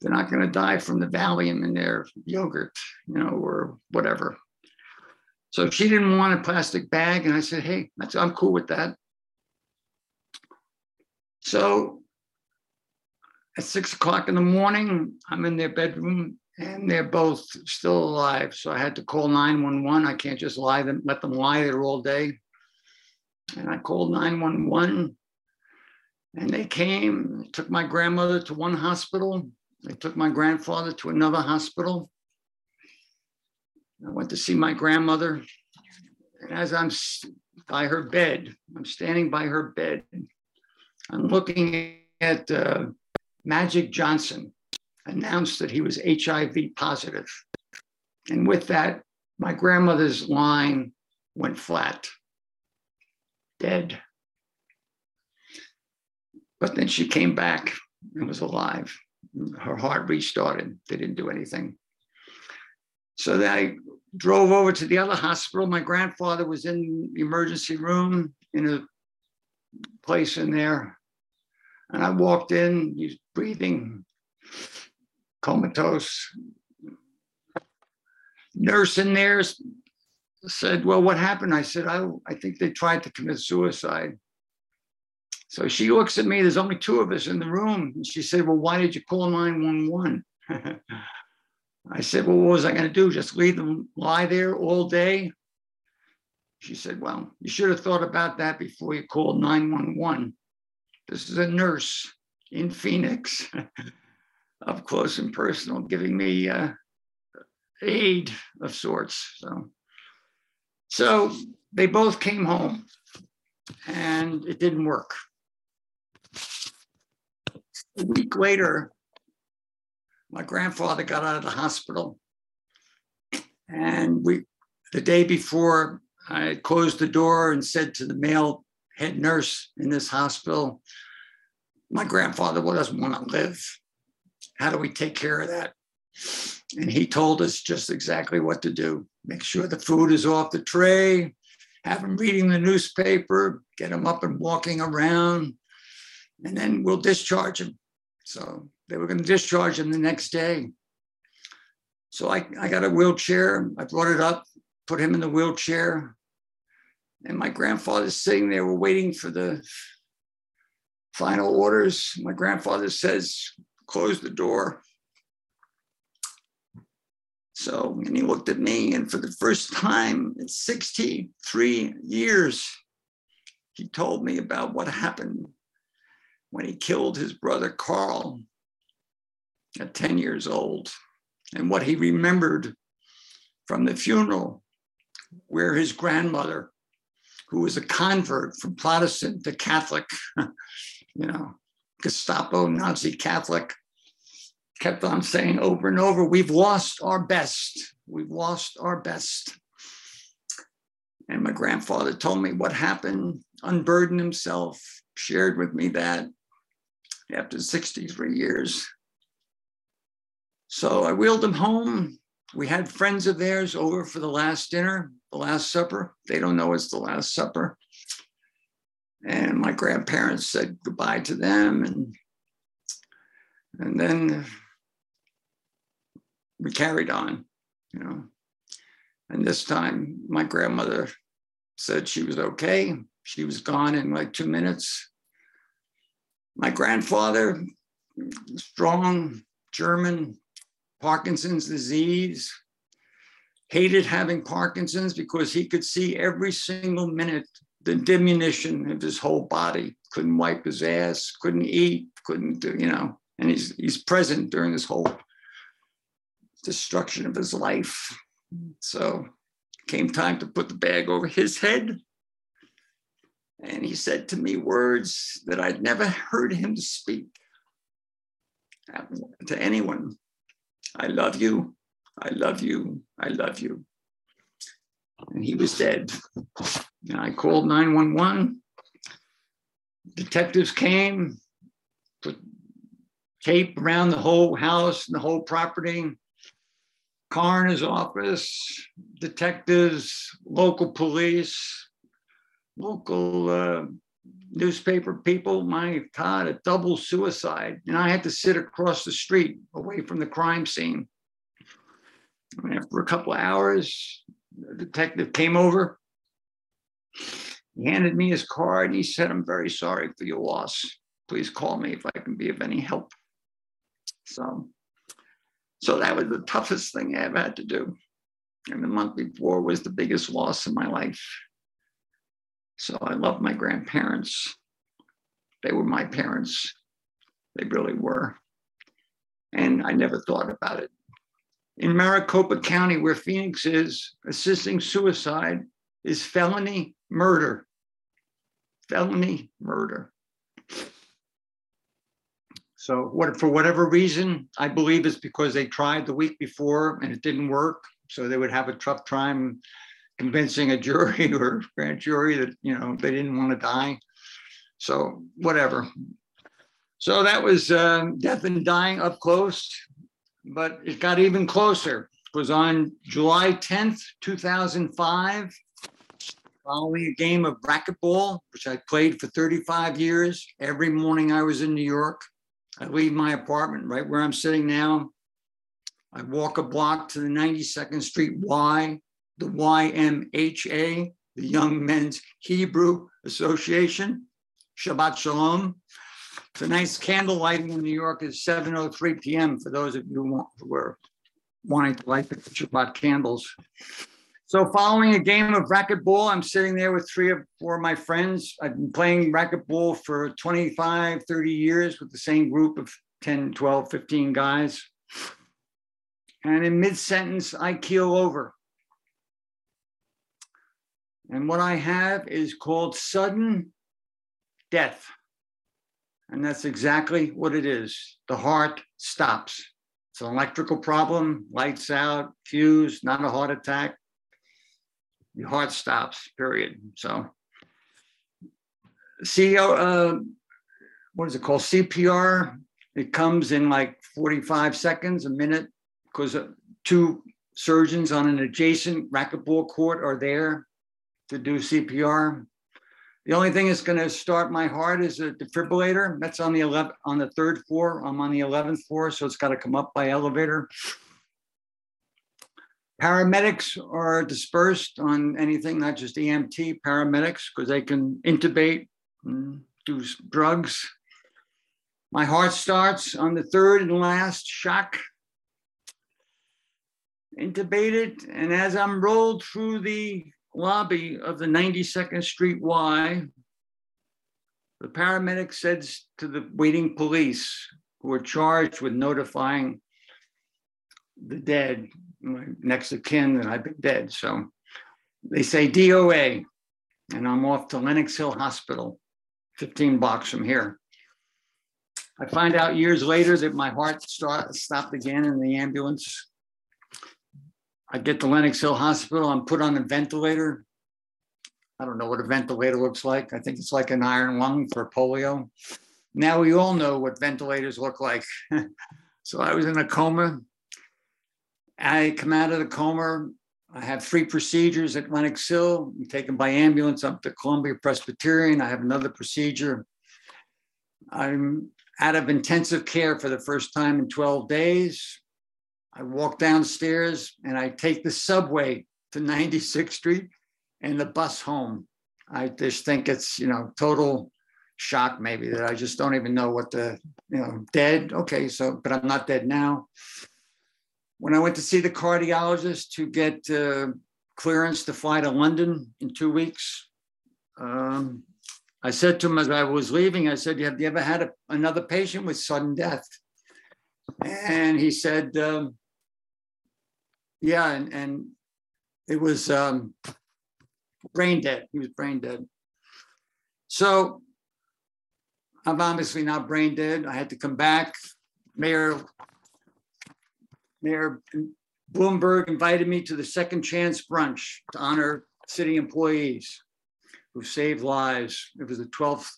Speaker 1: They're not going to die from the Valium in their yogurt, you know, or whatever. So she didn't want a plastic bag, and I said, "Hey, I'm cool with that." So at six o'clock in the morning, I'm in their bedroom and they're both still alive. So I had to call 911. I can't just lie them, let them lie there all day. And I called 911 and they came, took my grandmother to one hospital. They took my grandfather to another hospital. I went to see my grandmother. And as I'm by her bed, I'm standing by her bed. I'm looking at uh, Magic Johnson announced that he was HIV positive. And with that, my grandmother's line went flat, dead. But then she came back and was alive. Her heart restarted. They didn't do anything. So then I drove over to the other hospital. My grandfather was in the emergency room in a place in there. And I walked in, he's breathing comatose. Nurse in there said, Well, what happened? I said, I, I think they tried to commit suicide. So she looks at me, there's only two of us in the room. And she said, Well, why did you call 911? I said, Well, what was I going to do? Just leave them lie there all day? She said, Well, you should have thought about that before you called 911. This is a nurse in Phoenix, up close and personal, giving me uh, aid of sorts. So, so they both came home, and it didn't work. A week later, my grandfather got out of the hospital, and we, the day before, I closed the door and said to the male head nurse in this hospital, my grandfather doesn't want to live. How do we take care of that? And he told us just exactly what to do. Make sure the food is off the tray, have him reading the newspaper, get him up and walking around, and then we'll discharge him. So they were going to discharge him the next day. So I, I got a wheelchair. I brought it up, put him in the wheelchair. And my grandfather's sitting there, we're waiting for the final orders. My grandfather says, close the door. So, and he looked at me, and for the first time in 63 years, he told me about what happened when he killed his brother Carl at 10 years old and what he remembered from the funeral where his grandmother, who was a convert from Protestant to Catholic, you know, Gestapo, Nazi Catholic, kept on saying over and over, we've lost our best. We've lost our best. And my grandfather told me what happened, unburdened himself, shared with me that after 63 years. So I wheeled them home. We had friends of theirs over for the last dinner, the last supper. They don't know it's the last supper. And my grandparents said goodbye to them. And, and then we carried on, you know. And this time, my grandmother said she was okay. She was gone in like two minutes. My grandfather, strong German, Parkinson's disease, hated having Parkinson's because he could see every single minute the diminution of his whole body. Couldn't wipe his ass, couldn't eat, couldn't do, you know, and he's he's present during this whole destruction of his life. So came time to put the bag over his head. And he said to me words that I'd never heard him speak uh, to anyone. I love you. I love you. I love you. And he was dead. And I called 911. Detectives came, put tape around the whole house and the whole property coroner's office, detectives, local police, local uh, newspaper people. My God, a double suicide. And I had to sit across the street away from the crime scene. And after a couple of hours, the detective came over. He handed me his card. And he said, I'm very sorry for your loss. Please call me if I can be of any help. So so that was the toughest thing I ever had to do. And the month before was the biggest loss in my life. So I love my grandparents. They were my parents. They really were. And I never thought about it. In Maricopa County, where Phoenix is, assisting suicide is felony murder. Felony murder. So what, for whatever reason, I believe it's because they tried the week before and it didn't work. So they would have a tough time convincing a jury or grand jury that, you know, they didn't want to die. So whatever. So that was uh, death and dying up close, but it got even closer. It was on July 10th, 2005, following a game of racquetball, which I played for 35 years. Every morning I was in New York. I leave my apartment right where I'm sitting now. I walk a block to the 92nd Street Y, the YMHA, the Young Men's Hebrew Association. Shabbat Shalom. Tonight's candle lighting in New York is 7.03 p.m. for those of you who, want, wanting to light the Shabbat candles. So following a game of racquetball, I'm sitting there with three or four of my friends. I've been playing racquetball for 25, 30 years with the same group of 10, 12, 15 guys. And in mid-sentence, I keel over. And what I have is called sudden death. And that's exactly what it is. The heart stops. It's an electrical problem, lights out, fuse, not a heart attack your heart stops, period. So CEO, uh, what is it called? CPR. It comes in like 45 seconds, a minute, because uh, two surgeons on an adjacent racquetball court are there to do CPR. The only thing that's going to start my heart is a defibrillator. That's on the 11th, on the third floor. I'm on the 11th floor, so it's got to come up by elevator. Paramedics are dispersed on anything, not just EMT, paramedics, because they can intubate, and do drugs. My heart starts on the third and last shock. Intubated, and as I'm rolled through the lobby of the 92nd Street Y, the paramedic says to the waiting police who are charged with notifying the dead my next of kin that I've been dead. So they say DOA, and I'm off to Lenox Hill Hospital, 15 blocks from here. I find out years later that my heart stopped again in the ambulance. I get to Lenox Hill Hospital. I'm put on a ventilator. I don't know what a ventilator looks like. I think it's like an iron lung for polio. Now we all know what ventilators look like. so I was in a coma. I come out of the coma. I have three procedures at Lenox Hill. I'm taken by ambulance up to Columbia Presbyterian. I have another procedure. I'm out of intensive care for the first time in 12 days. I walk downstairs and I take the subway to 96th Street and the bus home. I just think it's, you know, total shock maybe that I just don't even know what the, you know, dead. Okay, so, but I'm not dead now. When I went to see the cardiologist to get uh, clearance to fly to London in two weeks, um, I said to him as I was leaving, I said, Have you ever had a, another patient with sudden death? And he said, um, Yeah, and, and it was um, brain dead. He was brain dead. So I'm obviously not brain dead. I had to come back. Mayor Mayor Bloomberg invited me to the Second Chance Brunch to honor city employees who saved lives. It was the 12th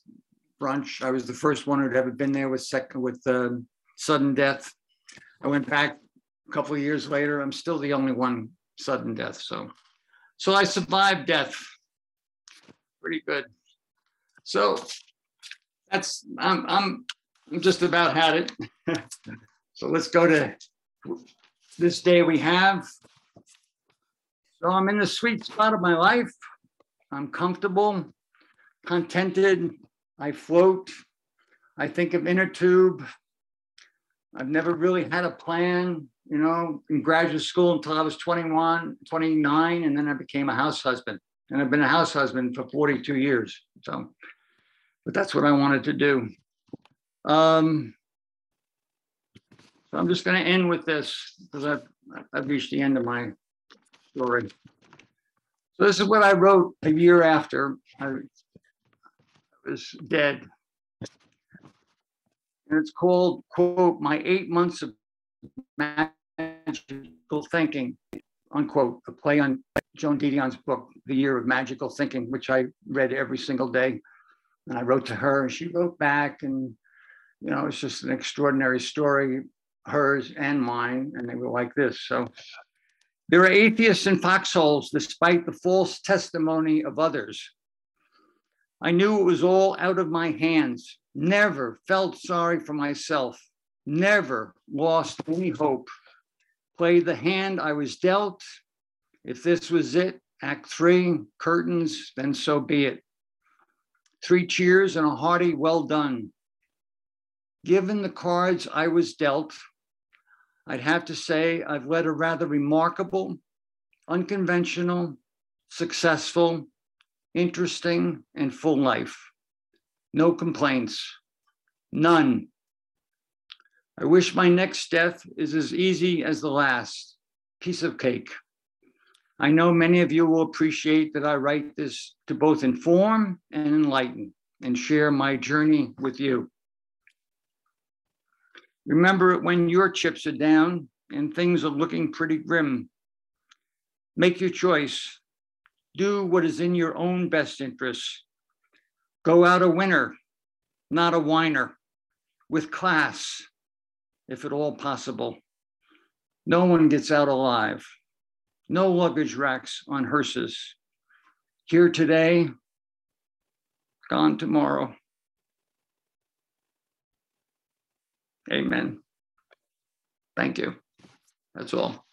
Speaker 1: brunch. I was the first one who'd ever been there with second with um, sudden death. I went back a couple of years later. I'm still the only one sudden death. So, so I survived death. Pretty good. So that's I'm I'm, I'm just about had it. so let's go to this day we have. So I'm in the sweet spot of my life. I'm comfortable, contented. I float. I think of inner tube. I've never really had a plan, you know, in graduate school until I was 21, 29, and then I became a house husband. And I've been a house husband for 42 years. So, but that's what I wanted to do. Um, so I'm just going to end with this because I've, I've reached the end of my story. So this is what I wrote a year after I was dead. And it's called, quote, My Eight Months of Magical Thinking, unquote, a play on Joan Didion's book, The Year of Magical Thinking, which I read every single day. And I wrote to her and she wrote back and, you know, it's just an extraordinary story, hers and mine. And they were like this. So there are atheists in foxholes despite the false testimony of others. I knew it was all out of my hands, never felt sorry for myself, never lost any hope. Played the hand I was dealt. If this was it, act three, curtains, then so be it. Three cheers and a hearty well done. Given the cards I was dealt, I'd have to say I've led a rather remarkable, unconventional, successful, interesting, and full life. No complaints, none. I wish my next death is as easy as the last piece of cake. I know many of you will appreciate that I write this to both inform and enlighten and share my journey with you. Remember it when your chips are down and things are looking pretty grim. Make your choice. Do what is in your own best interest. Go out a winner, not a whiner, with class, if at all possible. No one gets out alive. No luggage racks on hearses. Here today, gone tomorrow. Amen. Thank you. That's all.